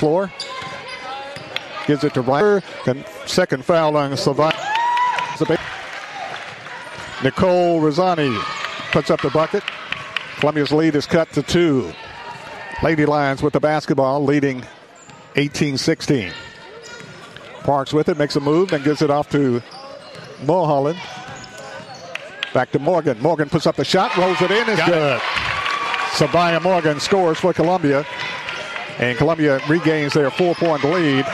floor. Gives it to Ryder. Second foul on Savannah. Nicole Rosani puts up the bucket. Columbia's lead is cut to two. Lady Lions with the basketball, leading 18 16. Parks with it, makes a move, then gives it off to Mulholland. Back to Morgan. Morgan puts up the shot, rolls it in, is Got good. it. Savaya Morgan scores for Columbia. And Columbia regains their four point lead,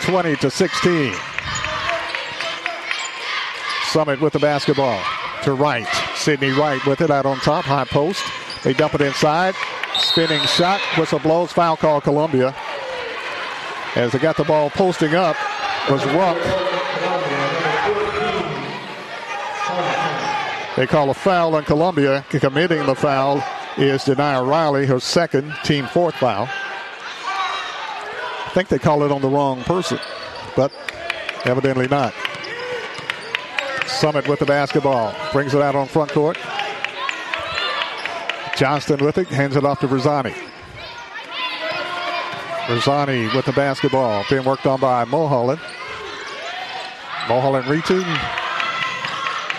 20 to 16. Summit with the basketball to Wright. Sydney Wright with it out on top, high post. They dump it inside. Spinning shot, whistle blows, foul call Columbia. As they got the ball posting up, was Runk. They call a foul on Columbia. Committing the foul is Denia Riley, her second, team fourth foul. I think they call it on the wrong person, but evidently not. Summit with the basketball. Brings it out on front court. Johnston with it. Hands it off to Verzani. Verzani with the basketball. Being worked on by Mulholland. Mulholland reaching.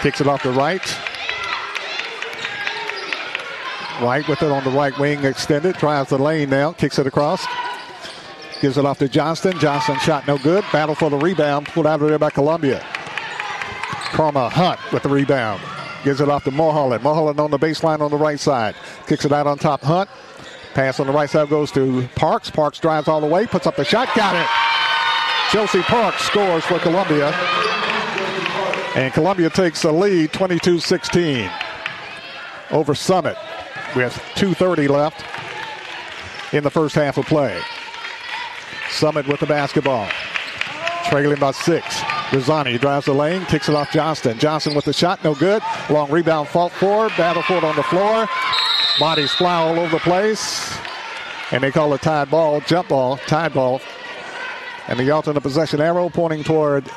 Kicks it off to Wright. Wright with it on the right wing extended. Drives the lane now. Kicks it across. Gives it off to Johnston. Johnston shot no good. Battle for the rebound. Pulled out of there by Columbia. Karma Hunt with the rebound. Gives it off to Mulholland. Mulholland on the baseline on the right side. Kicks it out on top. Hunt. Pass on the right side goes to Parks. Parks drives all the way. Puts up the shot. Got it. Chelsea Parks scores for Columbia. And Columbia takes the lead 22 16 over Summit with 2.30 left in the first half of play. Summit with the basketball. Trailing by six. Rosani drives the lane, kicks it off Johnston. Johnson with the shot, no good. Long rebound, fault for it on the floor. Bodies fly all over the place. And they call it tied ball, jump ball, tied ball. And the alternate possession arrow pointing toward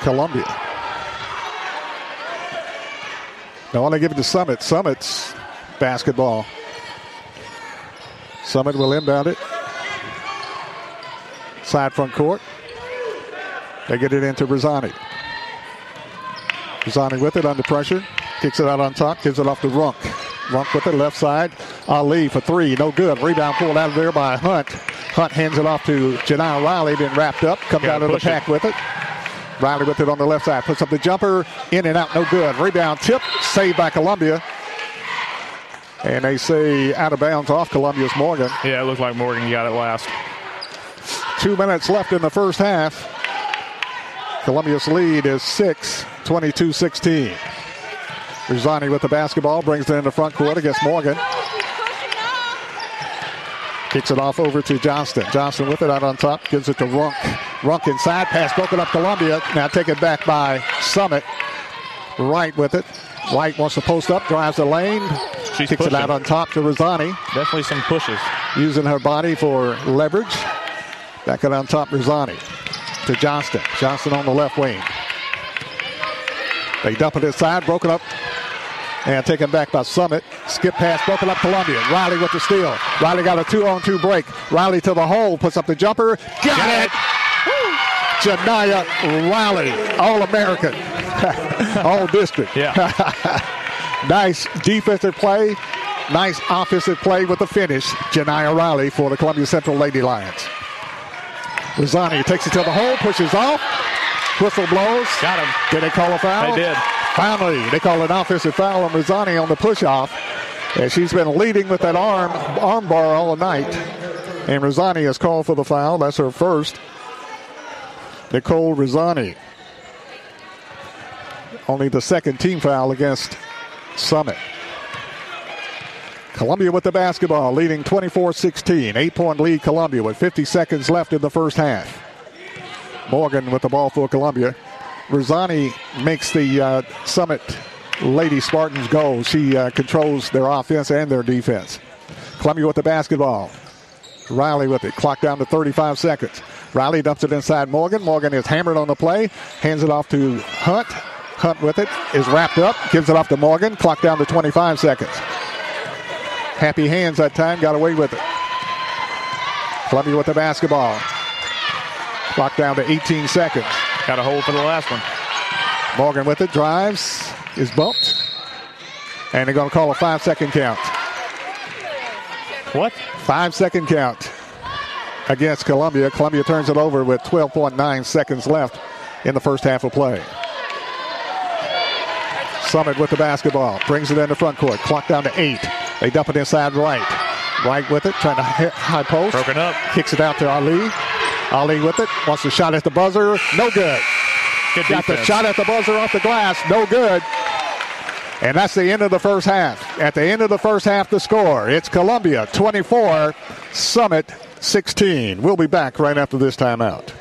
Columbia. Now, I want to give it to Summit. Summit's basketball. Summit will inbound it. Side front court. They get it into Rosani. Rosani with it under pressure. Kicks it out on top. Gives it off to Runk. Runk with it left side. Ali for three. No good. Rebound pulled out of there by Hunt. Hunt hands it off to Janai Riley. Been wrapped up. Comes Gotta out of the push it. pack with it. Riley with it on the left side. Puts up the jumper. In and out. No good. Rebound tip. Saved by Columbia. And they say out of bounds off Columbia's Morgan. Yeah, it looked like Morgan got it last. Two minutes left in the first half. Columbia's lead is 6, 22 16. Rosani with the basketball brings it into the front court against Morgan. Kicks it off over to Johnston. Johnston with it out on top, gives it to Runk. Runk inside, pass broken up Columbia. Now taken back by Summit. Wright with it. Wright wants to post up, drives the lane, She's kicks it out on top to Rosani Definitely some pushes. using her body for leverage. Back it on top, Rosani to Johnston. Johnston on the left wing. They dump it inside, broken up, and taken back by Summit. Skip pass, broken up Columbia. Riley with the steal. Riley got a two-on-two break. Riley to the hole, puts up the jumper. Got it! Janaya Riley, All-American, All District. Yeah. Nice defensive play. Nice offensive play with the finish. Janaya Riley for the Columbia Central Lady Lions. Rosani takes it to the hole, pushes off. Whistle blows. Got him. Did they call a foul? They did. Finally, they call an offensive foul on Rosani on the push off. And she's been leading with that arm arm bar all night. And Rosani has called for the foul. That's her first. Nicole Rosani. Only the second team foul against Summit. Columbia with the basketball, leading 24 16. Eight point lead, Columbia, with 50 seconds left in the first half. Morgan with the ball for Columbia. Rosani makes the uh, Summit Lady Spartans go. She uh, controls their offense and their defense. Columbia with the basketball. Riley with it. Clock down to 35 seconds. Riley dumps it inside Morgan. Morgan is hammered on the play. Hands it off to Hunt. Hunt with it is wrapped up, gives it off to Morgan. Clock down to 25 seconds. Happy hands that time, got away with it. Columbia with the basketball. Clock down to 18 seconds. Got a hold for the last one. Morgan with it, drives, is bumped. And they're going to call a five second count. What? Five second count against Columbia. Columbia turns it over with 12.9 seconds left in the first half of play. Summit with the basketball. Brings it into front court. Clock down to eight. They dump it inside Wright. Wright with it. Trying to hit high post. Broken up. Kicks it out to Ali. Ali with it. Wants a shot at the buzzer. No good. Good Got the shot at the buzzer off the glass. No good. And that's the end of the first half. At the end of the first half, the score it's Columbia 24, Summit 16. We'll be back right after this timeout.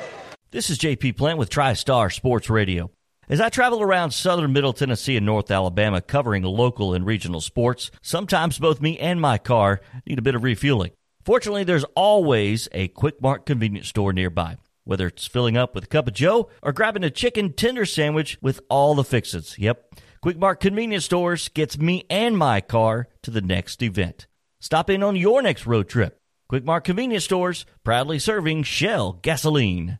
This is JP Plant with TriStar Sports Radio. As I travel around southern Middle Tennessee and North Alabama covering local and regional sports, sometimes both me and my car need a bit of refueling. Fortunately, there's always a Quick Mart convenience store nearby. Whether it's filling up with a cup of Joe or grabbing a chicken tender sandwich with all the fixins. Yep. Quick Mart convenience stores gets me and my car to the next event. Stop in on your next road trip. Quick Mart convenience stores proudly serving Shell gasoline.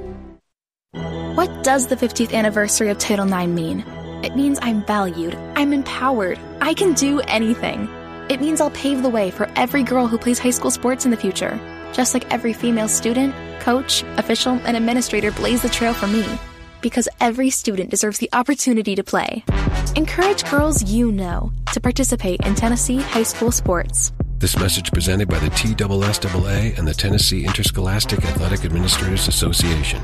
What does the 50th anniversary of Title IX mean? It means I'm valued, I'm empowered, I can do anything. It means I'll pave the way for every girl who plays high school sports in the future, just like every female student, coach, official, and administrator blaze the trail for me. Because every student deserves the opportunity to play. Encourage girls you know to participate in Tennessee high school sports. This message presented by the TSSAA and the Tennessee Interscholastic Athletic Administrators Association.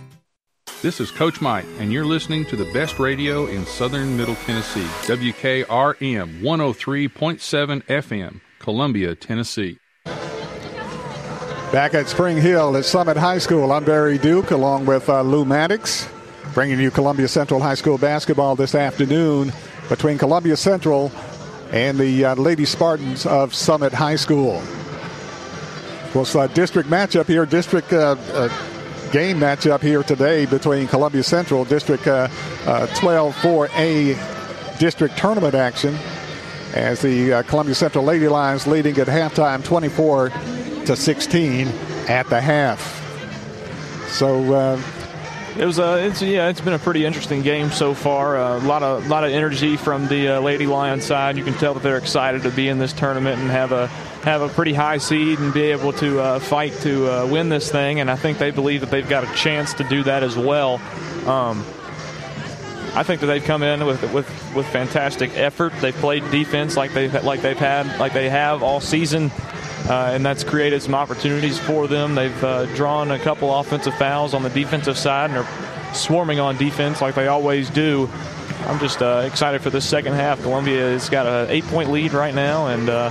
This is Coach Mike, and you're listening to the best radio in southern Middle Tennessee. WKRM 103.7 FM, Columbia, Tennessee. Back at Spring Hill at Summit High School, I'm Barry Duke along with uh, Lou Maddox, bringing you Columbia Central High School basketball this afternoon between Columbia Central and the uh, Lady Spartans of Summit High School. Well, it's a district matchup here, district uh, uh, game matchup here today between Columbia Central, District uh, uh, 12 4A district tournament action as the uh, Columbia Central Lady Lions leading at halftime 24 to 16 at the half. So uh, It was uh, it's yeah, it's been a pretty interesting game so far. A lot of lot of energy from the uh, Lady Lion side. You can tell that they're excited to be in this tournament and have a have a pretty high seed and be able to uh, fight to uh, win this thing. And I think they believe that they've got a chance to do that as well. Um, I think that they've come in with with with fantastic effort. They've played defense like they've like they've had like they have all season. Uh, and that's created some opportunities for them. They've uh, drawn a couple offensive fouls on the defensive side and are swarming on defense like they always do. I'm just uh, excited for this second half. Columbia has got an eight-point lead right now, and uh,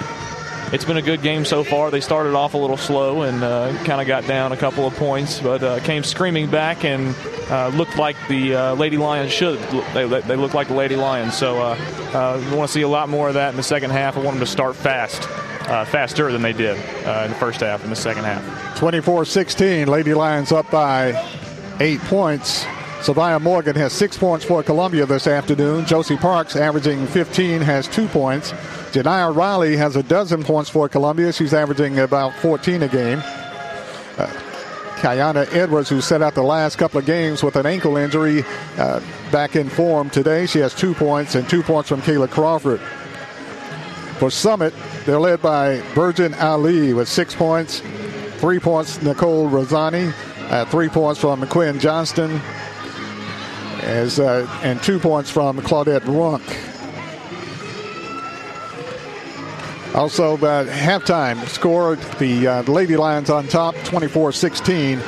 it's been a good game so far. They started off a little slow and uh, kind of got down a couple of points, but uh, came screaming back and uh, looked like the uh, Lady Lions should. They, they look like the Lady Lions. So we want to see a lot more of that in the second half. I want them to start fast. Uh, faster than they did uh, in the first half and the second half. 24 16, Lady Lions up by eight points. Savia Morgan has six points for Columbia this afternoon. Josie Parks, averaging 15, has two points. Janiah Riley has a dozen points for Columbia. She's averaging about 14 a game. Uh, Kayana Edwards, who set out the last couple of games with an ankle injury, uh, back in form today. She has two points and two points from Kayla Crawford. For Summit, they're led by Bergen Ali with six points, three points Nicole Rosani, uh, three points from McQuinn Johnston, as uh, and two points from Claudette Runk. Also, uh, halftime score the uh, Lady Lions on top 24 16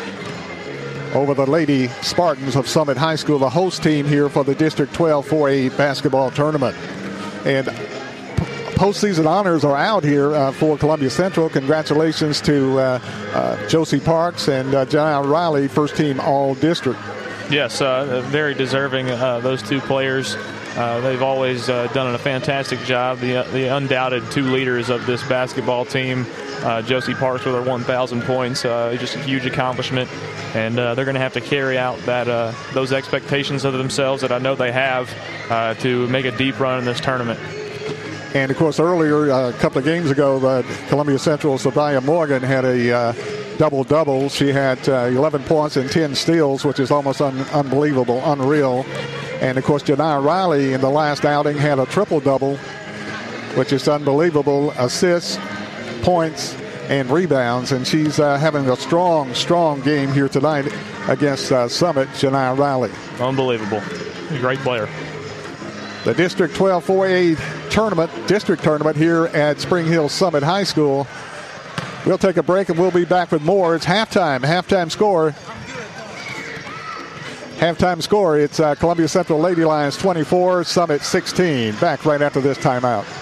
over the Lady Spartans of Summit High School, the host team here for the District 12 4A basketball tournament. And postseason honors are out here uh, for Columbia Central. Congratulations to uh, uh, Josie Parks and uh, John Riley, first team All District. Yes, uh, very deserving, uh, those two players. Uh, they've always uh, done a fantastic job. The, uh, the undoubted two leaders of this basketball team, uh, Josie Parks with her 1,000 points, just a huge accomplishment. And they're going to have to carry out that those expectations of themselves that I know they have to make a deep run in this tournament. And of course, earlier, a couple of games ago, uh, Columbia Central Savia Morgan had a uh, double double. She had uh, 11 points and 10 steals, which is almost un- unbelievable, unreal. And of course, Janai Riley in the last outing had a triple double, which is unbelievable assists, points, and rebounds. And she's uh, having a strong, strong game here tonight against uh, Summit, Janai Riley. Unbelievable. Great player. The District 12 4A tournament, district tournament here at Spring Hill Summit High School. We'll take a break and we'll be back with more. It's halftime. Halftime score Halftime score, it's uh, Columbia Central Lady Lions 24, Summit 16. Back right after this timeout.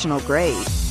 professional grade.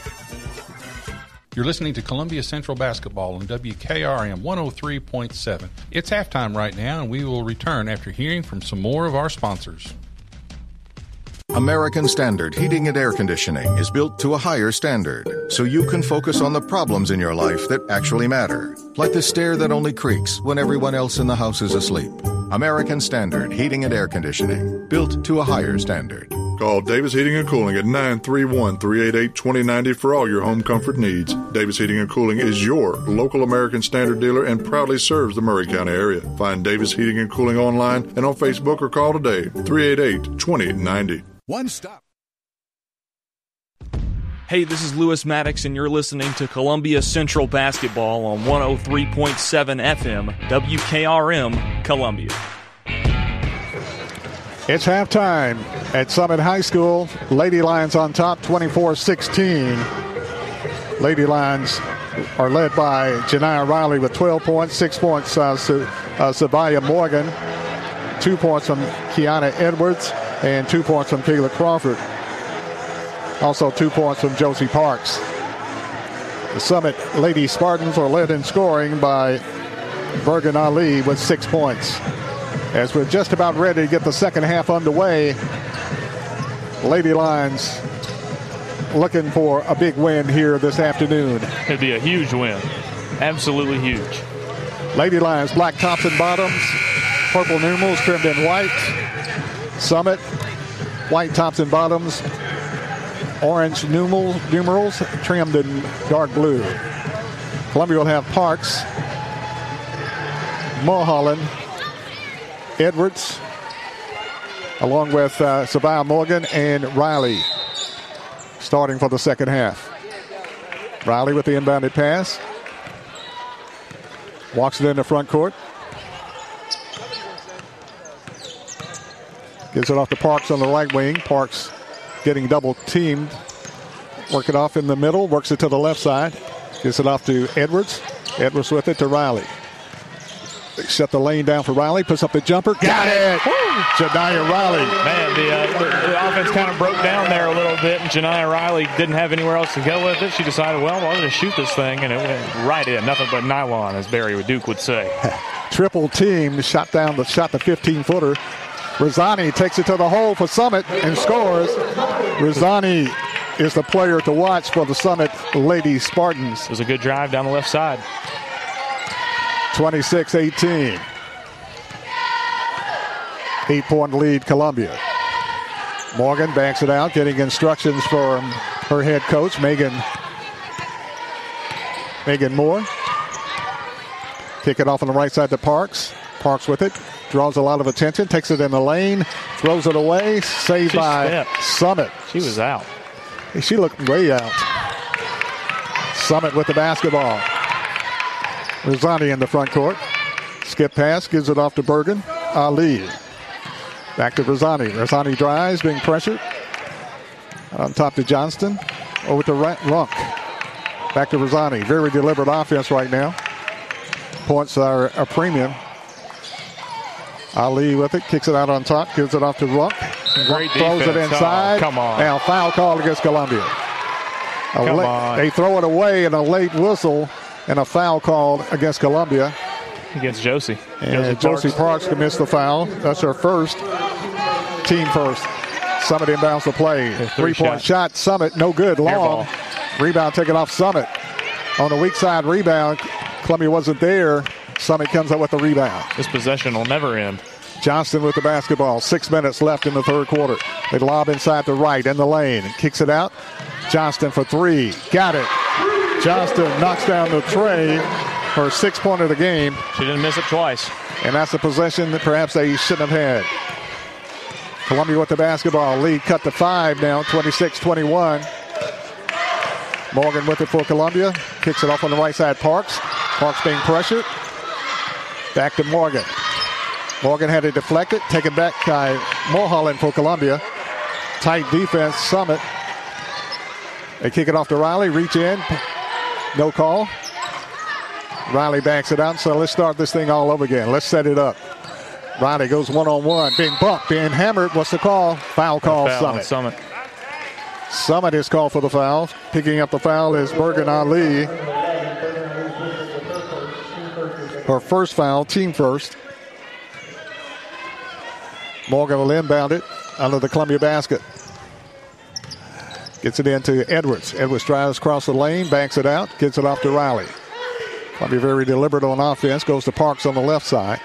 You're listening to Columbia Central Basketball on WKRM 103.7. It's halftime right now, and we will return after hearing from some more of our sponsors. American Standard Heating and Air Conditioning is built to a higher standard, so you can focus on the problems in your life that actually matter, like the stair that only creaks when everyone else in the house is asleep American Standard Heating and Air Conditioning, built to a higher standard. Call Davis Heating and Cooling at 931 388 2090 for all your home comfort needs. Davis Heating and Cooling is your local American Standard dealer and proudly serves the Maury County area. Find Davis Heating and Cooling online and on Facebook or call today 388 2090. One stop. Hey, this is Lewis Maddox, and you're listening to Columbia Central Basketball on 103.7 FM, WKRM, Columbia. It's halftime at Summit High School. Lady Lions on top, 24 16. Lady Lions are led by Janiah Riley with 12 points, 6 points, uh, uh, Savaya Morgan, 2 points from Kiana Edwards, and 2 points from Kayla Crawford. Also, 2 points from Josie Parks. The Summit Lady Spartans are led in scoring by Bergen Ali with 6 points. As we're just about ready to get the second half underway, Lady Lions looking for a big win here this afternoon. It'd be a huge win. Absolutely huge. Lady Lions, black tops and bottoms, purple numerals trimmed in white. Summit, white tops and bottoms, orange numerals, numerals trimmed in dark blue. Columbia will have Parks, Mulholland, Edwards, along with uh, Morgan and Riley, starting for the second half. Riley with the inbounded pass. Walks it in the front court. Gives it off to Parks on the right wing. Parks getting double teamed. Work it off in the middle. Works it to the left side. Gives it off to Edwards. Edwards with it to Riley. They shut the lane down for Riley. Puts up the jumper. Got it. Janiah Riley. Man, the, uh, the, the, offense kind of broke down there a little bit, and Janiah Riley didn't have anywhere else to go with it. She decided, well, I'm going to shoot this thing, and it went right in. Nothing but nylon, as Barry Duke would say. Triple team shot down the shot the 15 footer. Rosani takes it to the hole for Summit and scores. Rosani is the player to watch for the Summit Lady Spartans. It was a good drive down the left side. 26 18. Eight point lead, Columbia. Morgan backs it out, getting instructions from her head coach, Megan, Megan Moore. Kick it off on the right side to Parks. Parks with it. Draws a lot of attention. Takes it in the lane. Throws it away. Saved she by stepped. Summit. She was out. She looked way out. Summit with the basketball. Rosani in the front court. Skip pass, gives it off to Bergen. Ali. Back to Rosani. Rosani drives, being pressured. On top to Johnston. Over to Runk. Back to Rosani. Very deliberate offense right now. Points are a premium. Ali with it, kicks it out on top, gives it off to Runk. Great throws it oh, inside. Oh, come on. Now foul call against Columbia. La- on. They throw it away in a late whistle and a foul called against Columbia. Against Josie. And Josie Parks can miss the foul. That's her first. Team first. Summit inbounds the play. Three point shot. Summit, no good. Long. Rebound taken off Summit. On the weak side rebound, Columbia wasn't there. Summit comes up with the rebound. This possession will never end. Johnston with the basketball. Six minutes left in the third quarter. They lob inside the right in the lane. Kicks it out. Johnston for three. Got it. Johnston knocks down the tray. Her six point of the game. She didn't miss it twice. And that's a possession that perhaps they shouldn't have had. Columbia with the basketball. Lead cut to five now, 26 21. Morgan with it for Columbia. Kicks it off on the right side. Parks. Parks being pressured. Back to Morgan. Morgan had to deflect it deflected. Taken back by Mulholland for Columbia. Tight defense, Summit. They kick it off to Riley. Reach in. No call. Riley backs it out. So let's start this thing all over again. Let's set it up. Riley goes one on one. Being bumped, being hammered. What's the call? Foul call, Foul Summit. Summit. Summit is called for the foul. Picking up the foul is Bergen Ali. Her first foul, team first. Morgan will inbound it under the Columbia basket. Gets it into Edwards. Edwards drives across the lane, banks it out, gets it off to Riley. Columbia very deliberate on offense, goes to Parks on the left side.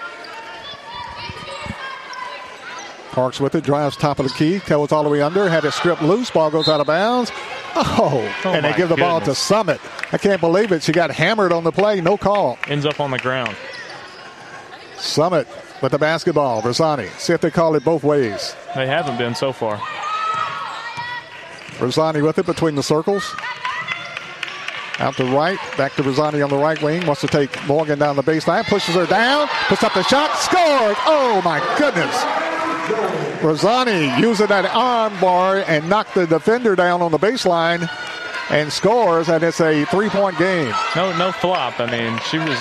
Parks with it, drives top of the key, goes all the way under, had it stripped loose, ball goes out of bounds. Oh, Oh, and they give the ball to. Summit. I can't believe it. She got hammered on the play, no call. Ends up on the ground. Summit with the basketball. Rosani, see if they call it both ways. They haven't been so far. Rosani with it between the circles. Out to Wright, back to Rosani on the right wing. Wants to take Morgan down the baseline, pushes her down, puts up the shot, scored. Oh my goodness. Rosani using that arm bar and knocked the defender down on the baseline and scores, and it's a three point game. No, no flop. I mean, she was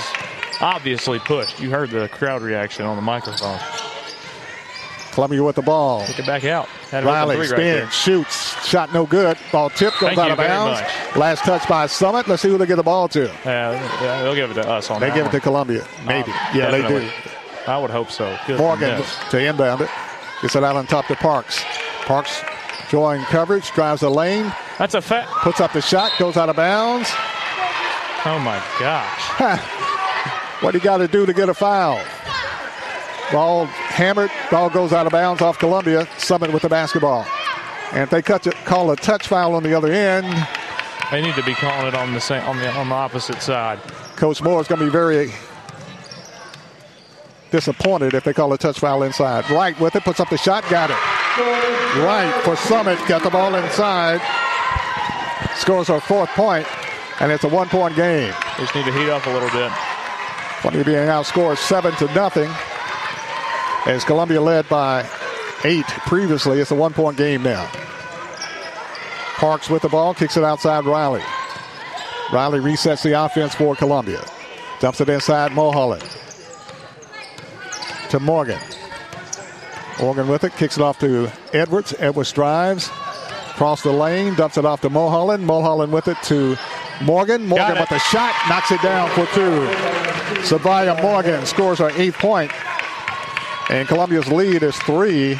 obviously pushed. You heard the crowd reaction on the microphone. Columbia with the ball. Take it back out. Had Riley spins, right shoots, shot no good. Ball tipped, goes Thank out of bounds. much. Last touch by Summit. Let's see who they get the ball to. Yeah, yeah, they'll give it to us on They give it to Columbia. Maybe. Uh, yeah, they do. I would hope so. Good Morgan to inbound it. Gets it out on top to Parks. Parks drawing coverage, drives the lane. That's a fat. Puts up the shot, goes out of bounds. Oh my gosh. What do you got to do to get a foul? Ball hammered. Ball goes out of bounds off Columbia. Summit with the basketball. And if they cut it, call a touch foul on the other end, They need to be calling it on the same on the on the opposite side. Coach Moore is going to be very disappointed if they call a touch foul inside. Wright with it, puts up the shot, got it. Wright for Summit, got the ball inside. Scores our fourth point, and it's a one point game. Just need to heat up a little bit. Columbia being outscored seven to nothing. As Columbia led by eight previously, it's a one point game now. Parks with the ball, kicks it outside Riley. Riley resets the offense for Columbia. Dumps it inside Mulholland. To Morgan. Morgan with it, kicks it off to Edwards. Edwards drives. Across the lane, dumps it off to Mulholland. Mulholland with it to Morgan. Morgan with the shot, knocks it down for two. Savaya Morgan scores our eighth point. And Columbia's lead is three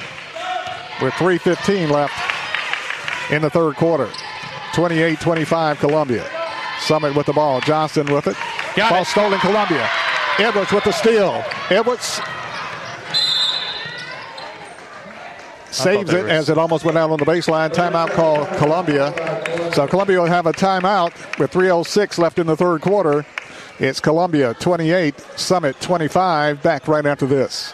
with 3.15 left in the third quarter. 28 25 Columbia. Summit with the ball. Johnston with it. Got ball it. stolen Columbia. Edwards with the steal. Edwards saves it as it almost went out on the baseline. Timeout call Columbia. So Columbia will have a timeout with 3.06 left in the third quarter. It's Columbia 28, Summit 25. Back right after this.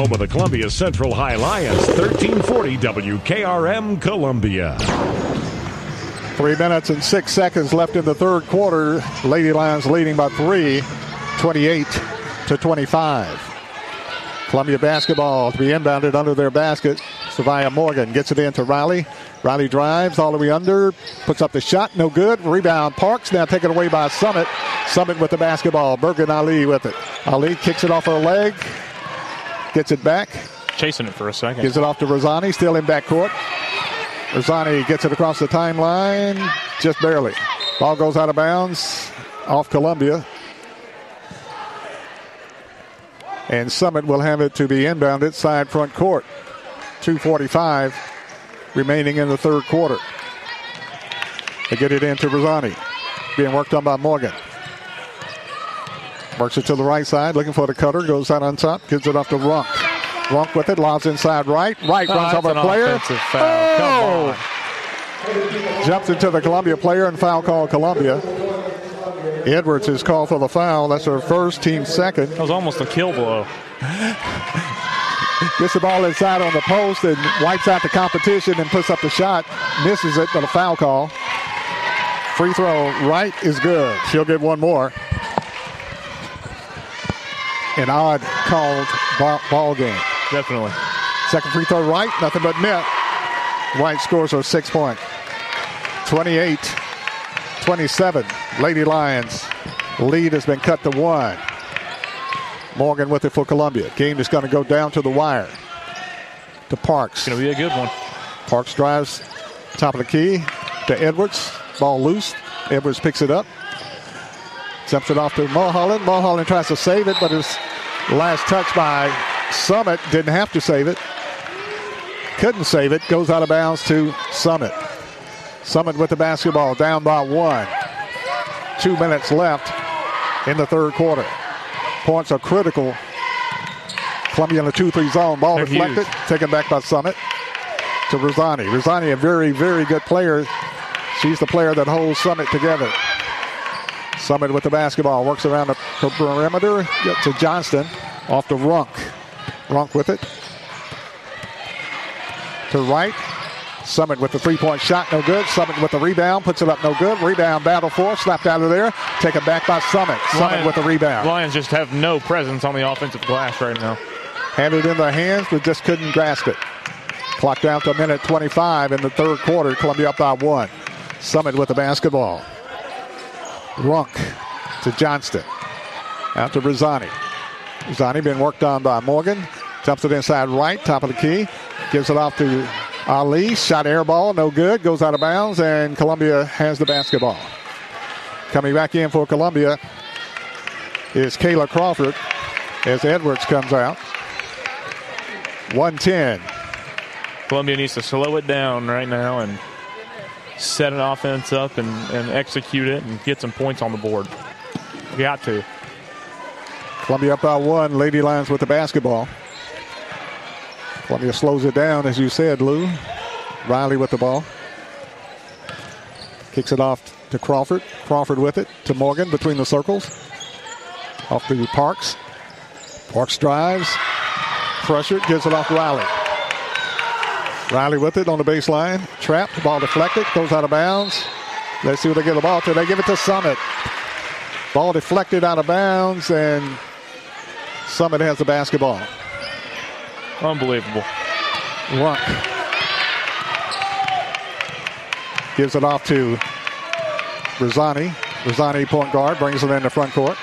Home of the Columbia Central High Lions, 1340 WKRM Columbia. Three minutes and six seconds left in the third quarter. Lady Lions leading by three, 28 to 25. Columbia basketball to be inbounded under their basket. Savia Morgan gets it into Riley. Riley drives all the way under, puts up the shot, no good. Rebound Parks, now taken away by Summit. Summit with the basketball. Bergen Ali with it. Ali kicks it off her leg, gets it back, Chasing it for a second. gives it off to Rosani, still in backcourt. Rosani gets it across the timeline, just barely. Ball goes out of bounds off Columbia. And Summit will have it to be inbounded side front court. 2.45 remaining in the third quarter. They get it into Rosani. Being worked on by Morgan. Works it to the right side, looking for the cutter. Goes out on top, gives it off to Runk. Runk with it, lobs inside Wright. Wright Oh, runs over a an player. offensive foul. Come Oh! Jumps into the Columbia player and foul call Columbia. Edwards is called for the foul. That's her first, team second. That was almost a kill blow. Gets the ball inside on the post and wipes out the competition and puts up the shot. Misses it, but a foul call. Free throw Wright is good. She'll get one more. An odd called ball, ball game. Definitely. Second free throw Wright, nothing but net. White scores her six point. 28 27. Lady Lions lead has been cut to one. Morgan with it for Columbia. Game is going to go down to the wire. to Parks. Going to be a good one. Parks drives top of the key to Edwards. Ball loose. Edwards picks it up. Jumps it off to Mulholland. Mulholland tries to save it, but his last touch by Summit didn't have to save it. Couldn't save it. Goes out of bounds to Summit. Summit with the basketball down by one. Two minutes left in the third quarter. Points are critical. Columbia in the 2 3 zone. Ball They're deflected. huge. Taken back by Summit to Rosani. Rosani, a very, very good player. She's the player that holds Summit together. Summit with the basketball. Works around the perimeter. To Johnston. Off to Runk. Runk with it. To Wright. Summit with the three-point shot, no good. Summit with the rebound, puts it up, no good. Rebound, battle for, slapped out of there. Taken back by Summit. Summit Lions- with the rebound. Lions just have no presence on the offensive glass right now. Had it in their hands, but just couldn't grasp it. Clock down to a minute 25 in the third quarter. Columbia up by one. Summit with the basketball. Runk to Johnston. Out to Rosani. Rosani being worked on by Morgan. Jumps it inside Wright, top of the key. Gives it off to Ali. Shot air ball, no good. Goes out of bounds, and Columbia has the basketball. Coming back in for Columbia is Kayla Crawford as Edwards comes out. 110. Columbia needs to slow it down right now and set an offense up and, and execute it and get some points on the board. Got to. Columbia up by one. Lady Lions with the basketball. Columbia slows it down, as you said, Lou. Riley with the ball. Kicks it off to Crawford. Crawford with it to Morgan between the circles. Off to Parks. Parks drives. Pressure. Gives it off Riley. Riley with it on the baseline. Trapped. Ball deflected. Goes out of bounds. Let's see what they get the ball to. They give it to Summit. Ball deflected out of bounds, and Summit has the basketball. Unbelievable. Runk. Gives it off to Rosani. Rosani, point guard, brings it in the front court.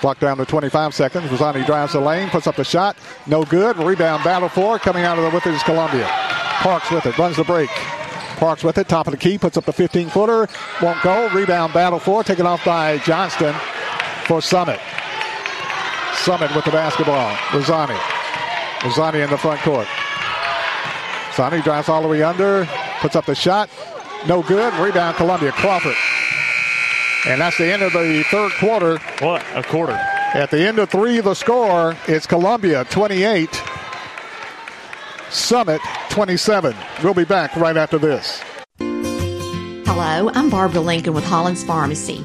Clock down to 25 seconds. Rosani drives the lane, puts up the shot. No good. Rebound battle for. Coming out of the with it is Columbia. Parks with it. Runs the break. Parks with it. Top of the key. Puts up the 15 footer. Won't go. Rebound battle for. Taken off by Johnston for Summit. Summit with the basketball. Rosani. Rosani in the front court. Rosani drives all the way under. Puts up the shot. No good. Rebound Columbia. Crawford. And that's the end of the third quarter. What a quarter. At the end of three, the score is Columbia 28, Summit 27. We'll be back right after this. Hello, I'm Barbara Lincoln with Hollins Pharmacy.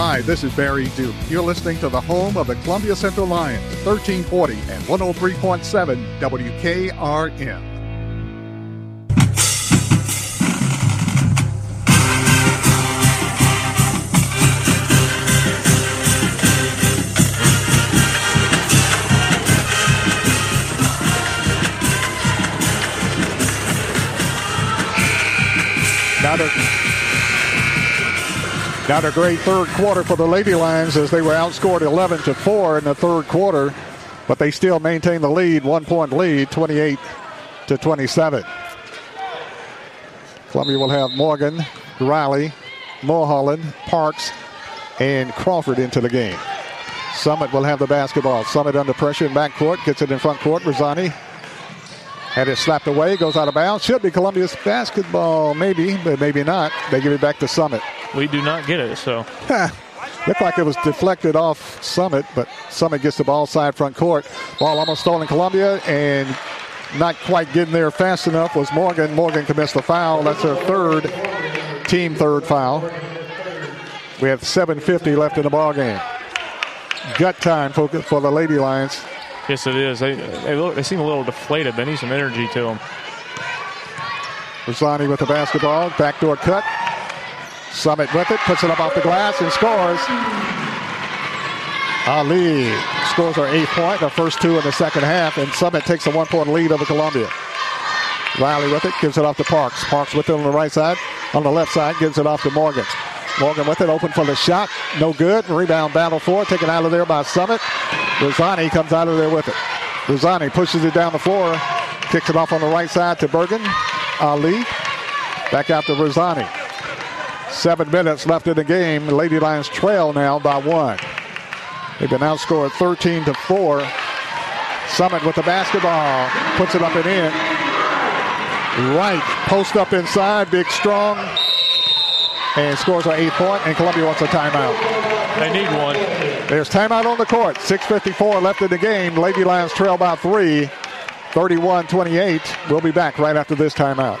Hi, this is Barry Duke. You're listening to the home of the Columbia Central Lions, 1340 and 103.7 WKRM. Not a, not a great third quarter for the Lady Lions as they were outscored 11 to 4 in the third quarter, but they still maintain the lead, one point lead, 28 to 27. Columbia will have Morgan, Riley, Mulholland, Parks, and Crawford into the game. Summit will have the basketball. Summit under pressure in backcourt, gets it in front court. Rosani had it slapped away, goes out of bounds. Should be Columbia's basketball, maybe, but maybe not. They give it back to Summit. We do not get it, so. Looked like it was deflected off Summit, but Summit gets the ball side front court. Ball almost stolen Columbia, and not quite getting there fast enough was Morgan. Morgan commits the foul. That's her third, team third foul. We have 7.50 left in the ball game. Gut time for, for the Lady Lions. Yes, it is. They, they, look, they seem a little deflated. They need some energy to them. Rosani with the basketball. Backdoor cut. Summit with it. Puts it up off the glass and scores. Ali scores our eighth point, the first two in the second half, and Summit takes a one point lead over Columbia. Riley with it, gives it off to Parks. Parks with it on the right side. On the left side, gives it off to Morgan. Morgan with it, open for the shot. No good. Rebound battle for taken out of there by Summit. Rosani comes out of there with it. Rosani pushes it down the floor, kicks it off on the right side to Bergen. Ali. Back out to Rosani. Seven minutes left in the game. Lady Lions trail now by one. They've been outscored 13 to 4. Summit with the basketball. Puts it up and in. Wright. Post up inside. Big strong. And scores an eight point. And Columbia wants a timeout. They need one. There's timeout on the court. 6.54 left in the game. Lady Lions trail by three. 31 28. We'll be back right after this timeout.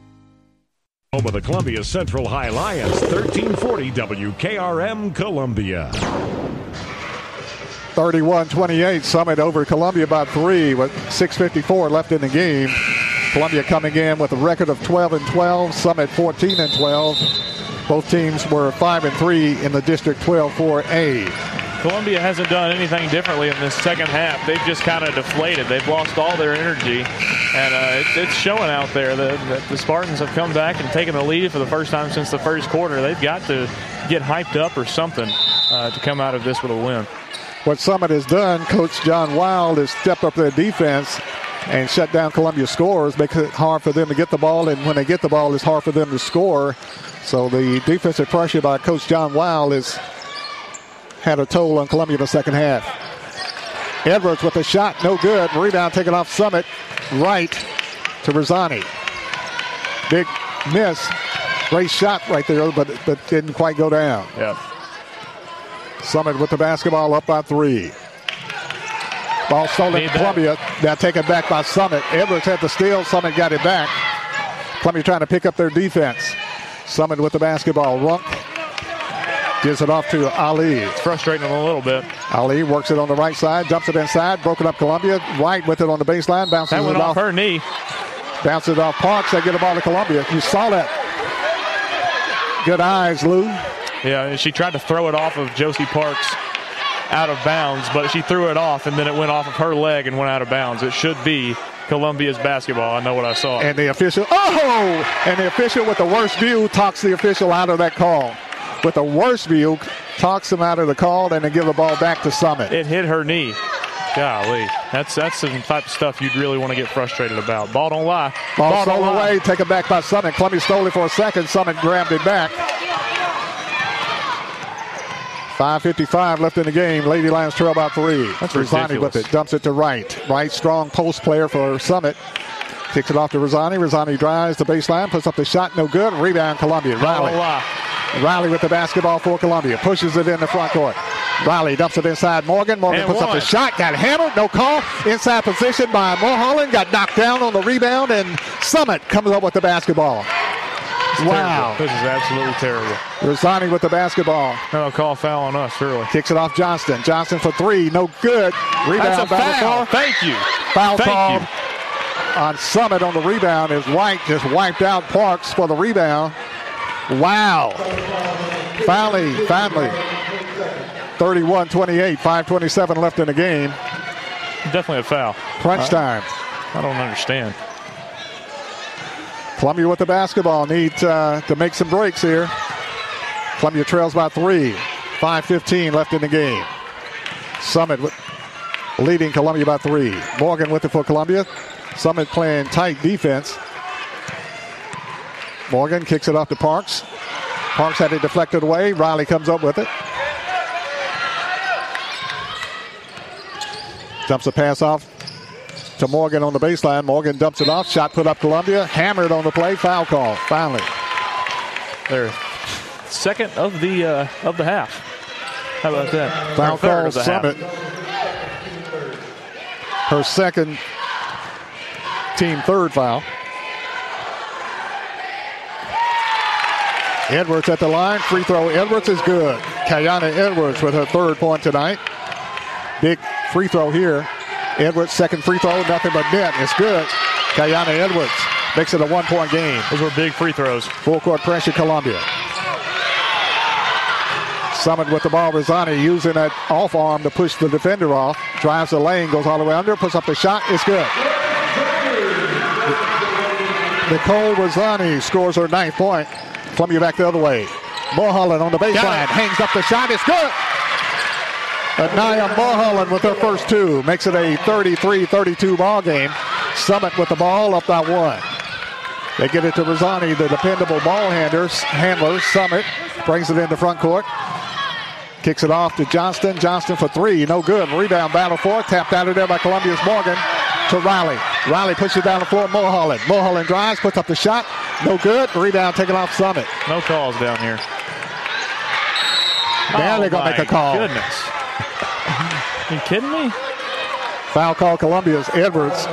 Home of the Columbia Central High Lions, 1340 WKRM Columbia. 31-28, Summit over Columbia by three with 6.54 left in the game. Columbia coming in with a record of 12 and 12, Summit 14 and 12. Both teams were 5 and 3 in the District 12 4A. Columbia hasn't done anything differently in this second half. They've just kind of deflated. They've lost all their energy, and uh, it, it's showing out there that, that, the Spartans have come back and taken the lead for the first time since the first quarter. They've got to get hyped up or something uh, to come out of this with a win. What Summit has done, Coach John Wild has stepped up their defense and shut down Columbia scores, makes it hard for them to get the ball, and when they get the ball, it's hard for them to score. So the defensive pressure by Coach John Wild is had a toll on Columbia in the second half. Edwards with a shot, no good. Rebound taken off Summit, right to Rosani. Big miss. Great shot right there, but but didn't quite go down. Yeah. Summit with the basketball up by three. Ball stolen Columbia. Now taken back by Summit. Edwards had the steal. Summit got it back. Columbia trying to pick up their defense. Summit with the basketball. Runk Gives it off to Ali. It's frustrating them a little bit. Ali works it on the right side, dumps it inside, broken up Columbia. White with it on the baseline, bounces that went it off, her knee. Bounces it off Parks. They get the ball to Columbia. You saw that. Good eyes, Lou. Yeah, she tried to throw it off of Josie Parks out of bounds, but she threw it off, and then it went off of her leg and went out of bounds. It should be Columbia's basketball. I know what I saw. And the official, oh! And the official with the worst view talks the official out of that call with the worst view, talks him out of the call, and then give the ball back to Summit. It hit her knee. Golly, that's that's some type of stuff you'd really want to get frustrated about. Ball don't lie. Ball, Ball stolen away, taken back by Summit. Columbia stole it for a second. Summit grabbed it back. 5.55 left in the game. Lady Lions trail by three. That's Rosani ridiculous. with it. Dumps it to Wright. Wright, strong post player for Summit. Kicks it off to Rosani. Rosani drives the baseline, puts up the shot, no good. Rebound, Columbia. Riley. Riley with the basketball for Columbia. Pushes it in the front court. Riley dumps it inside Morgan. Morgan And puts up one. the shot. Got hammered. No call. Inside position by Mulholland. Got knocked down on the rebound. And Summit comes up with the basketball. Wow. This is absolutely terrible. Rosani with the basketball. No call foul on us, really. Kicks it off Johnston. Johnston for three. No good. Rebound. That's a foul. Thank you. Foul Thank called you. on Summit on the rebound is White just wiped out Parks for the rebound. Wow. Finally, finally. 31-28, 5.27 left in the game. Definitely a foul. Crunch time. I don't understand. Columbia with the basketball. Need uh, to make some breaks here. Columbia trails by three. 5.15 left in the game. Summit leading Columbia by three. Morgan with it for Columbia. Summit playing tight defense. Morgan kicks it off to Parks. Parks had it deflected away. Riley comes up with it. Dumps a pass off to Morgan on the baseline. Morgan dumps it off. Shot put up Columbia. Hammered on the play. Foul call. Finally. They're second of the uh, of the half. How about that? Foul call the half. Her second team third foul. Edwards at the line. Free throw. Edwards is good. Kayana Edwards with her third point tonight. Big free throw here. Edwards second free throw. Nothing but net. It's good. Kayana Edwards makes it a one point game. Those were big free throws. Full court pressure, Columbia. Summit with the ball. Rosani using that off arm to push the defender off. Drives the lane, goes all the way under, puts up the shot. It's good. Nicole Rosani scores her ninth point. Columbia back the other way. Mulholland on the baseline. Hangs up the shot. It's good. Anaya Mulholland with her first two makes it a 33-32 ball game. Summit with the ball up by one. They get it to Rosani, the dependable ball. Handler Summit brings it into front court. Kicks it off to Johnston. Johnston for three. No good. Rebound battle for it. Tapped out of there by Columbia's Morgan to Riley. Riley pushes down the floor. Mulholland. Mulholland drives, puts up the shot. No good. Rebound taken off Summit. No calls down here. Now Oh they're going to make a call. Goodness. you kidding me? Foul call Columbia's Edwards.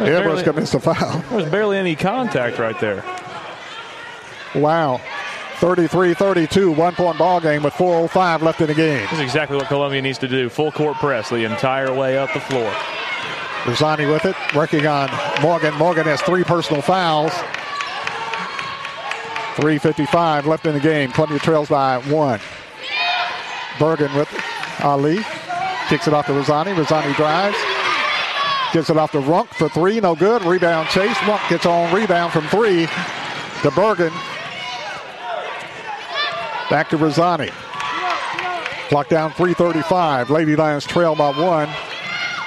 Edwards barely- commits the foul. There was barely any contact right there. Wow. 33-32, one-point ball game with 4.05 left in the game. This is exactly what Columbia needs to do. Full court press the entire way up the floor. Rosani with it, working on Morgan. Morgan has three personal fouls. 3.55 left in the game. Columbia trails by one. Bergen with. Ali kicks it off to Rosani. Rosani drives. Gets it off to Runk for three. No good. Rebound chase. Runk gets on rebound from three to Bergen. Back to Rosani. Clock down 3.35. Lady Lions trail by one.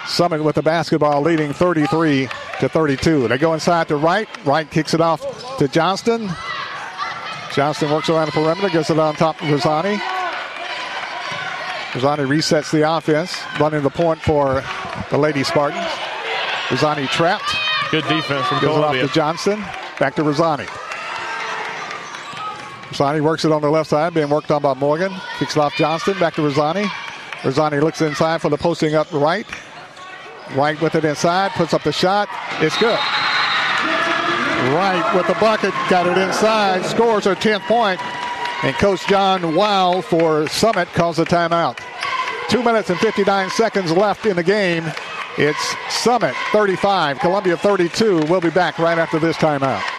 Summit with the basketball leading 33 to 32. They go inside to Wright. Wright kicks it off to Johnston. Johnston works around the perimeter, gets it on top of Rosani. Rosani resets the offense, running the point for the Lady Spartans. Rosani trapped. Good defense from Gives it off to Johnston. Back to Rosani. Rosani works it on the left side, being worked on by Morgan. Kicks it off Johnston. Back to Rosani. Rosani looks inside for the posting up Wright. Wright with it inside, puts up the shot. It's good. Wright with the bucket, got it inside, scores her 10th point, and Coach John Wow for Summit calls the timeout. Two minutes and 59 seconds left in the game. It's Summit 35, Columbia 32. We'll be back right after this timeout.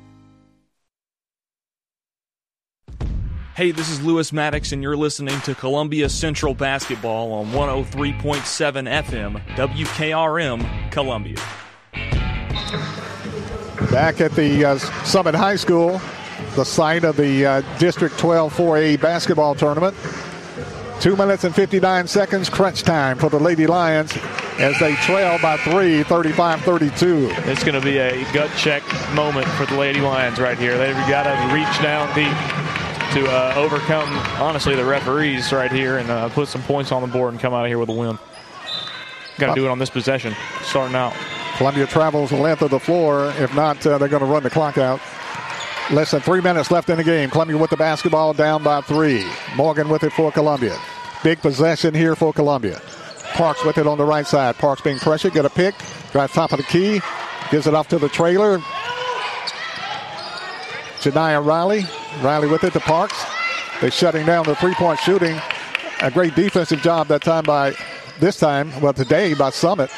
Hey, this is Lewis Maddox, and you're listening to Columbia Central Basketball on 103.7 FM, WKRM, Columbia. Back at the uh, Summit High School, the site of the uh, District 12 4A basketball tournament. Two minutes and 59 seconds, crunch time for the Lady Lions as they trail by three, 35 32. It's going to be a gut check moment for the Lady Lions right here. They've got to reach down deep to uh, overcome, honestly, the referees right here and uh, put some points on the board and come out of here with a win. Got to do it on this possession, starting out. Columbia travels the length of the floor. If not, uh, they're going to run the clock out. Less than three minutes left in the game. Columbia with the basketball down by three. Morgan with it for Columbia. Big possession here for Columbia. Parks with it on the right side. Parks being pressured. Get a pick. Drives top of the key. Gives it off to the trailer. Janiyah Riley. Riley with it to Parks. They're shutting down the three-point shooting. A great defensive job that time by this time, well today by Summit.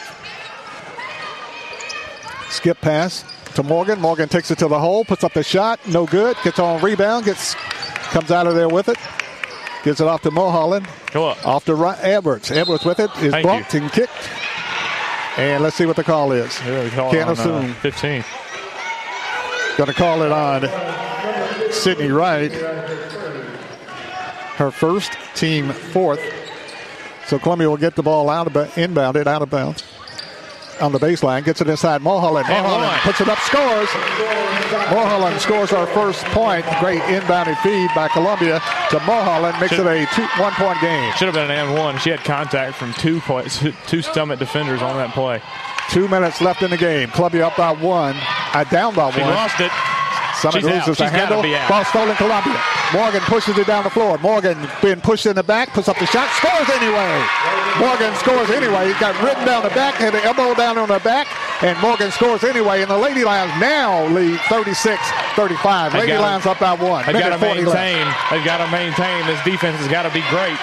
Skip pass to Morgan. Morgan takes it to the hole, puts up the shot, no good. Gets on rebound, gets comes out of there with it. Gives it off to Mulholland. Go up. Off to Ri- Edwards. Edwards with it is Thank bumped and kicked. And let's see what the call is. Yeah, call Can't on, assume. Uh, 15. Going to call it on Sydney Wright. Her first, team fourth. So Columbia will get the ball out of inbounded, out of bounds on the baseline. Gets it inside Mulholland. And Mulholland one. puts it up, scores. Mulholland scores our first point. Great inbounded feed by Columbia to Mulholland. Makes it a two, one-point game. Should have been an and one. She had contact from two points, two Summit defenders on that play. Two minutes left in the game. Columbia up by one. Uh, down by She one. lost it. Summit She's loses the handle. Ball stolen Columbia. Morgan pushes it down the floor. Morgan being pushed in the back, puts up the shot, scores anyway. Morgan scores anyway. He got ridden down the back, had the elbow down on the back, and Morgan scores anyway. And the Lady Lions now lead 36-35. Lady Lions up by one. They've got to 40 left. maintain. They've got to maintain. This defense has got to be great.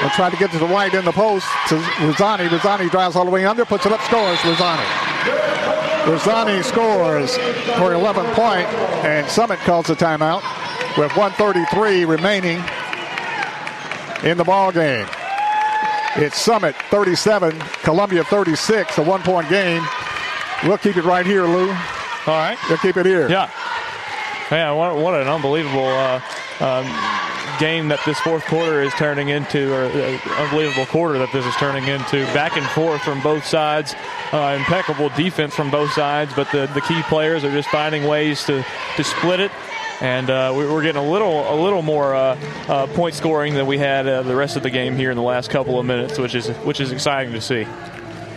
They'll try to get to the right in the post to Rosani. Rosani drives all the way under, puts it up, scores. Rosani. Rosani scores for 11 point, and Summit calls a timeout with 133 remaining in the ball game. It's Summit 37, Columbia 36, a one-point game. We'll keep it right here, Lou. All right, we'll keep it here. Yeah. Yeah, what, what an unbelievable uh, um, game that this fourth quarter is turning into, or uh, unbelievable quarter that this is turning into. Back and forth from both sides, uh, impeccable defense from both sides, but the, the key players are just finding ways to, to split it. And uh, we- we're getting a little a little more uh, uh, point scoring than we had the rest of the game here in the last couple of minutes, which is which is exciting to see.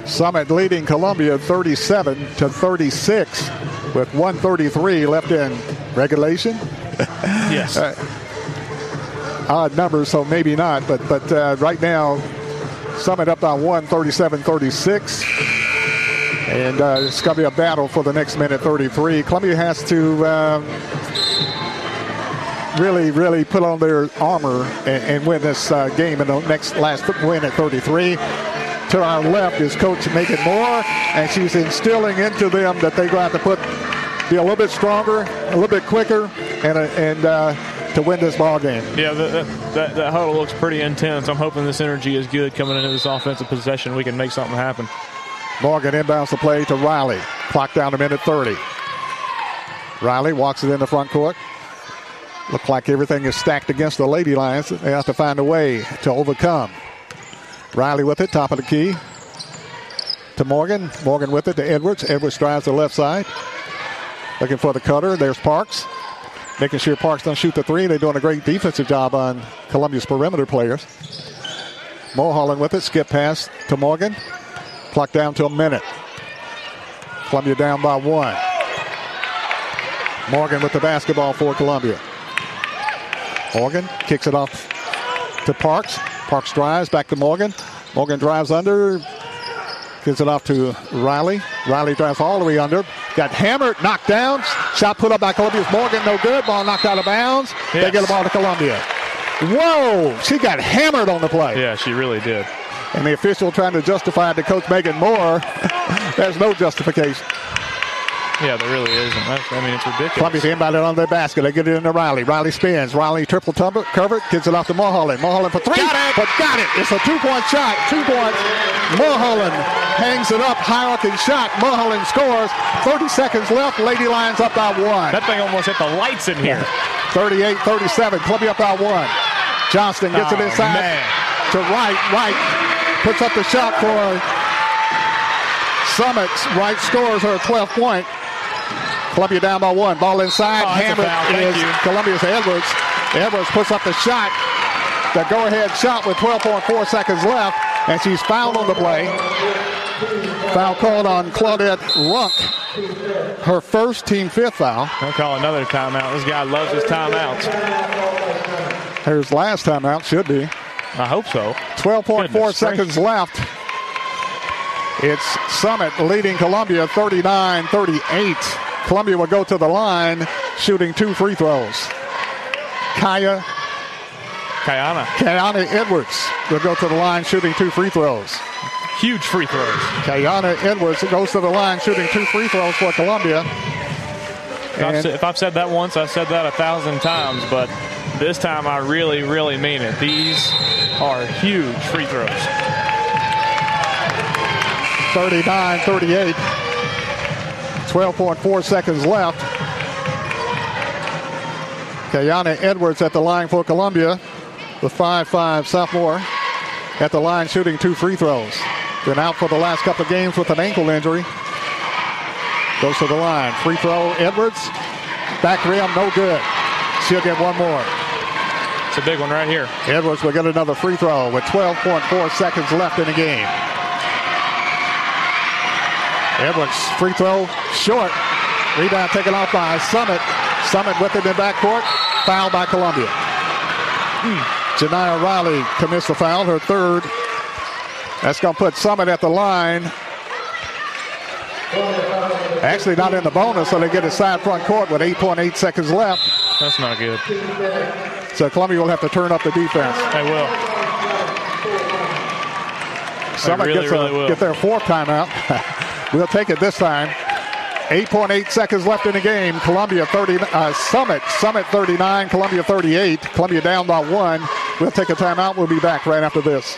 Summit leading Columbia 37 to 36 with 133 left in regulation. Yes. Uh, odd numbers, so maybe not. But but uh, right now, Summit up by one, 37-36. And uh, it's going to be a battle for the next minute 33. Columbia has to um, really, really put on their armor and, and win this uh, game in the next last win at 33. To our left is Coach Megan Moore, and she's instilling into them that they're going to have to put be a little bit stronger, a little bit quicker, and uh, and uh, to win this ball game. Yeah, that, that, that, huddle looks pretty intense. I'm hoping this energy is good coming into this offensive possession. We can make something happen. Morgan inbounds the play to Riley. Clock down to minute 30. Riley walks it in the front court. Look like everything is stacked against the Lady Lions. They have to find a way to overcome. Riley with it, top of the key. To Morgan. Morgan with it to Edwards. Edwards drives the left side. Looking for the cutter. There's Parks. Making sure Parks don't shoot the three. They're doing a great defensive job on Columbia's perimeter players. Mulholland with it. Skip pass to Morgan. Clock down to a minute. Columbia down by one. Morgan with the basketball for Columbia. Morgan kicks it off to Parks. Parks drives back to Morgan. Morgan drives under. Gives it off to Riley. Riley drives all the way under. Got hammered, knocked down. Shot put up by Columbia's Morgan, no good. Ball knocked out of bounds. They get the ball to Columbia. Whoa! She got hammered on the play. Yeah, she really did. And the official trying to justify it to Coach Megan Moore. There's no justification. Yeah, there really isn't. That's, I mean, it's ridiculous. Columbia's inbounded on their basket. They get it into Riley. Riley spins. Riley triple tumble, covered. Gets it off to Mulholland. Mulholland for three. Got it. But got it. It's a two-point shot. Two points. Mulholland hangs it up. High arcing shot. Mulholland scores. 30 seconds left. Lady Lions up by one. That thing almost hit the lights in here. 38-37. Columbia up by one. Johnston gets it Oh, inside man. to Wright. Wright puts up the shot for Summit. Wright scores her 12th point. Columbia down by one. Ball inside. Oh, that's a Hammered is you. Columbia's Edwards. Edwards puts up the shot. The go-ahead shot with 12.4 seconds left, and she's fouled on the play. Foul called on Claudette Runk. Her first team fifth foul. I'll call another timeout. This guy loves his timeouts. Hers last timeout should be. I hope so. 12.4 Goodness seconds left. It's Summit leading Columbia 39 38. Columbia will go to the line shooting two free throws. Kaya Kayana. Kayana Edwards will go to the line shooting two free throws. Huge free throws. Kayana Edwards goes to the line shooting two free throws for Columbia. If I've, said, if I've said that once, I've said that a thousand times, but this time I really, really mean it. These are huge free throws. 39 38. 12.4 seconds left. Kayana Edwards at the line for Columbia, the 5'5 sophomore, at the line shooting two free throws. Been out for the last couple of games with an ankle injury. Goes to the line. Free throw, Edwards. Back rim, no good. She'll get one more. It's a big one right here. Edwards will get another free throw with 12.4 seconds left in the game. Edwards, free throw, short. Rebound taken off by Summit. Summit with it in backcourt. Foul by Columbia. Hmm. Janiyah Riley commits the foul, her third. That's going to put Summit at the line. Actually, not in the bonus, so they get a side front court with 8.8 seconds left. That's not good. So Columbia will have to turn up the defense. They will. Summit really, gets, really a, will. get their fourth timeout. we'll take it this time. 8.8 seconds left in the game. Columbia 30, uh, Summit, Summit 39, Columbia 38. Columbia down by one. We'll take a timeout. We'll be back right after this.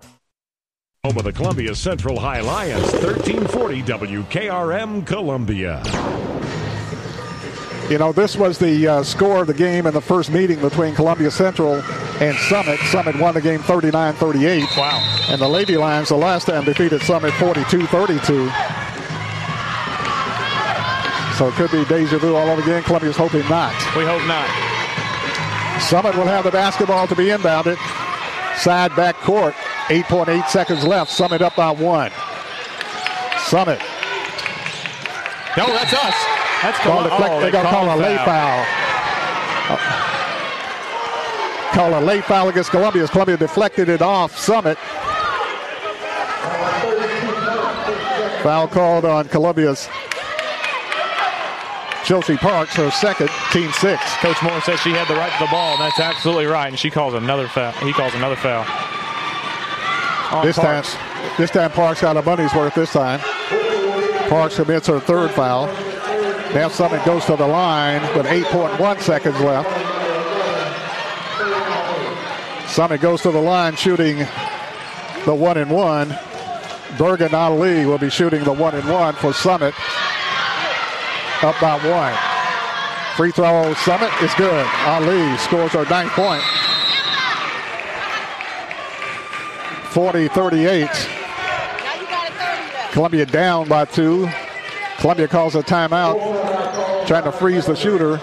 Home of the Columbia Central High Lions, 1340 WKRM Columbia. You know, this was the uh, score of the game in the first meeting between Columbia Central and Summit. Summit won the game 39 38. Wow. And the Lady Lions, the last time, defeated Summit 42 32. So it could be deja vu all over again. Columbia's hoping not. We hope not. Summit will have the basketball to be inbounded. Side back court. 8.8 seconds left. Summit up by one. Summit. No, that's us. That's Call deflect- oh, they're going to call a late foul. Call a late foul against Columbia. Columbia deflected it off Summit. Foul called on Columbia's Chelsea Parks, her second, team six. Coach Moore said she had the right to the ball, and that's absolutely right. And she calls another foul. He calls another foul. This Parks. time, this time Parks got a money's worth. This time, Parks commits her third foul. Now Summit goes to the line with 8.1 seconds left. Summit goes to the line shooting the one and one. Bergen Ali will be shooting the one and one for Summit. Up by one. Free throw Summit is good. Ali scores her ninth point. 40 38. Columbia down by two. Columbia calls a timeout, trying to freeze the shooter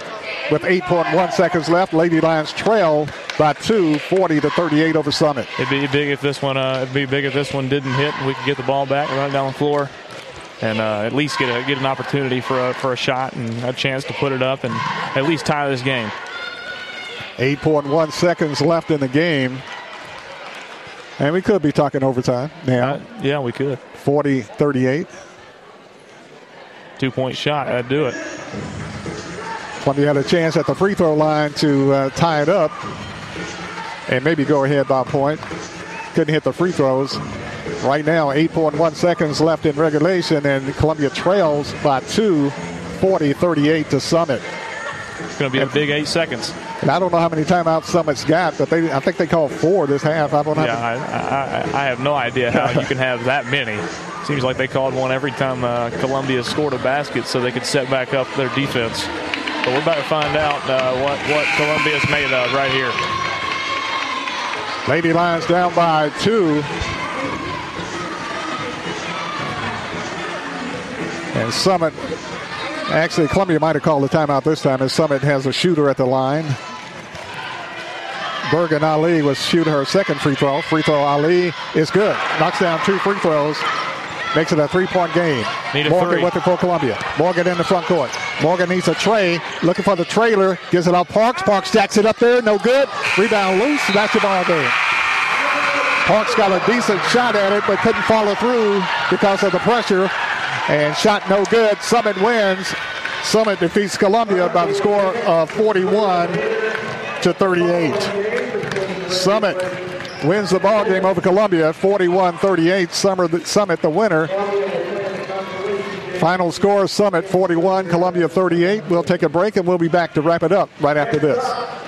with 8.1 seconds left. Lady Lions trail by two, 40 to 38 over Summit. It'd be big if this one. Uh, it'd be big if this one didn't hit, we could get the ball back, run it down the floor, and uh, at least get a, get an opportunity for a, for a shot and a chance to put it up and at least tie this game. 8.1 seconds left in the game. And we could be talking overtime now. Uh, yeah, we could. 40 38. Two point shot. That'd do it. Columbia had a chance at the free throw line to uh, tie it up and maybe go ahead by a point. Couldn't hit the free throws. Right now, 8.1 seconds left in regulation, and Columbia trails by two, 40 38 to Summit. It's going to be a big eight seconds. And I don't know how many timeouts Summit's got, but they I think they called four this half. I don't know. Yeah, I, I, I have no idea how you can have that many. Seems like they called one every time uh, Columbia scored a basket so they could set back up their defense. But we're about to find out uh, what, what Columbia's made of right here. Lady Lions down by two. And Summit, actually, Columbia might have called the timeout this time as Summit has a shooter at the line. Bergen Ali was shooting her second free throw. Free throw Ali is good. Knocks down two free throws. Makes it a three-point game. Need a Morgan three. with it for Columbia. Morgan in the front court. Morgan needs a tray. Looking for the trailer. Gives it out Parks. Parks jacks it up there. No good. Rebound loose. Basketball game. Parks got a decent shot at it, but couldn't follow through because of the pressure. And shot no good. Summit wins. Summit defeats Columbia by the score of 41 to 38. Summit wins the ball game over Columbia 41-38. Summit the winner. Final score Summit 41, Columbia 38. We'll take a break and we'll be back to wrap it up right after this.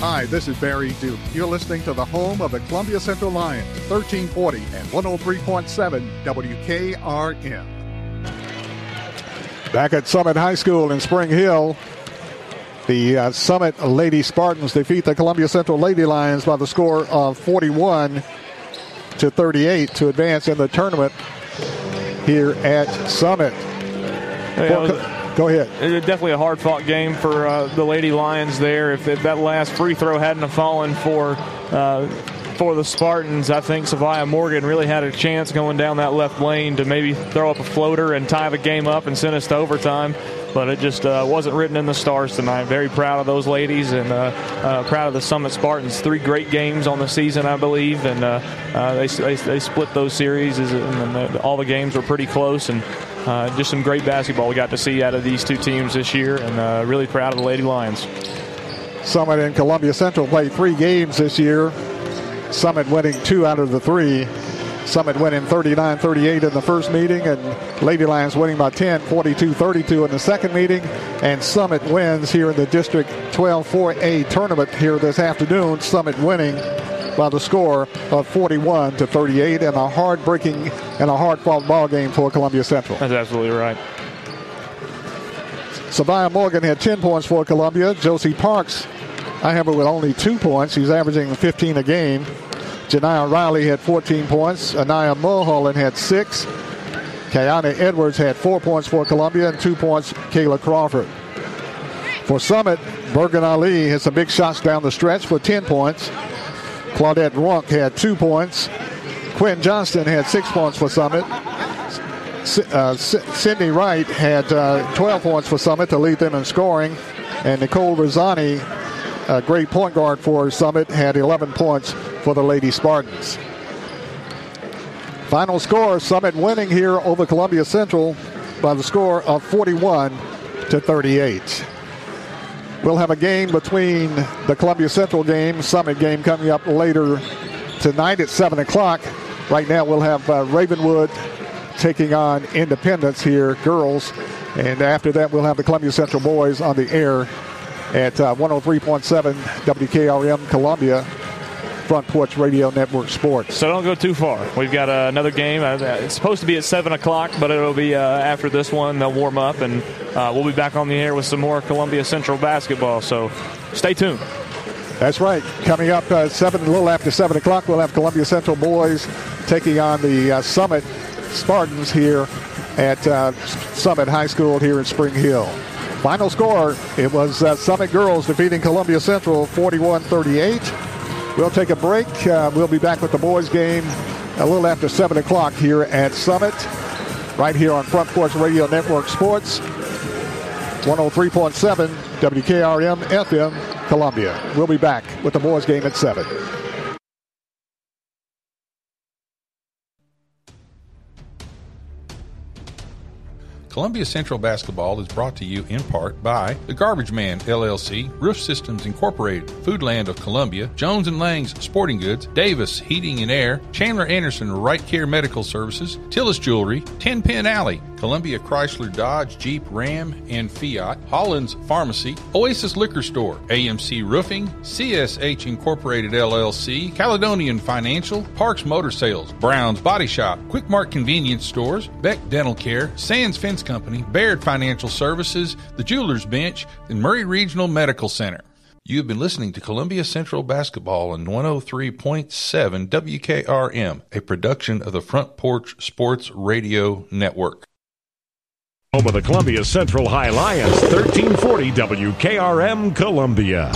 Hi, this is Barry Duke. You're listening to the home of the Columbia Central Lions, 1340 and 103.7 WKRM. Back at Summit High School in Spring Hill, the uh, Summit Lady Spartans defeat the Columbia Central Lady Lions by the score of 41 to 38 to advance in the tournament here at Summit. Hey, Go ahead. definitely a hard fought game for uh, the Lady Lions there. If, if, that last free throw hadn't have fallen for uh, for the Spartans, I think Savaya Morgan really had a chance going down that left lane to maybe throw up a floater and tie the game up and send us to overtime. But it just uh, wasn't written in the stars tonight. Very proud of those ladies and uh, uh, proud of the Summit Spartans. Three great games on the season, I believe, and uh, they, they, they, split those series, and all the games were pretty close. And uh, just some great basketball we got to see out of these two teams this year, and uh, really proud of the Lady Lions. Summit and Columbia Central played three games this year. Summit winning two out of the three. Summit winning 39 38 in the first meeting, and Lady Lions winning by 10, 42 32 in the second meeting. And Summit wins here in the District 12 4A tournament here this afternoon. Summit winning by the score of 41 to 38 and a hard-breaking and a hard-fought ball game for Columbia Central. That's absolutely right. Savaya Morgan had 10 points for Columbia. Josie Parks, I have her with only two points. She's averaging 15 a game. Janiyah Riley had 14 points. Anaya Mulholland had six. Kayana Edwards had four points for Columbia and two points Kayla Crawford. For Summit, Bergen Ali had some big shots down the stretch for 10 points. Claudette Runk had two points. Quinn Johnston had six points for Summit. Uh, Wright had uh, 12 points for Summit to lead them in scoring. And Nicole Rosani, a great point guard for Summit, had 11 points for the Lady Spartans. Final score Summit winning here over Columbia Central by the score of 41 to 38. We'll have a game between the Columbia Central game, Summit game coming up later tonight at 7 o'clock. Right now, we'll have uh, Ravenwood taking on Independence here, girls. And after that, we'll have the Columbia Central boys on the air at uh, 103.7 WKRM Columbia Front Porch Radio Network Sports. So don't go too far. We've got uh, another game. Uh, it's supposed to be at 7 o'clock, but it'll be uh, after this one. They'll warm up, and uh, we'll be back on the air with some more Columbia Central basketball. So stay tuned. That's right. Coming up uh, 7, a little after 7 o'clock, we'll have Columbia Central boys taking on the uh, Summit Spartans here at Summit High School here in Spring Hill. Final score, it was Summit Girls defeating Columbia Central 41 38. We'll take a break. Uh, we'll be back with the boys' game a little after 7 o'clock here at Summit, right here on Front Porch Radio Network Sports, 103.7 WKRM FM, Columbia. We'll be back with the boys' game at 7. Columbia Central Basketball is brought to you in part by The Garbage Man LLC, Roof Systems Incorporated, Foodland of Columbia, Jones and Lang's Sporting Goods, Davis Heating and Air, Chandler Anderson Right Care Medical Services, Tillis Jewelry, Ten Pin Alley, Columbia Chrysler Dodge Jeep Ram and Fiat, Holland's Pharmacy, Oasis Liquor Store, AMC Roofing, CSH Incorporated LLC, Caledonian Financial, Parks Motor Sales, Brown's Body Shop, Quick Mart Convenience Stores, Beck Dental Care, Sands Fence Company, Baird Financial Services, the Jewelers Bench, and Maury Regional Medical Center. You have been listening to Columbia Central Basketball on 103.7 WKRM, a production of the Front Porch Sports Radio Network. Home of the Columbia Central High Lions, 1340 WKRM Columbia.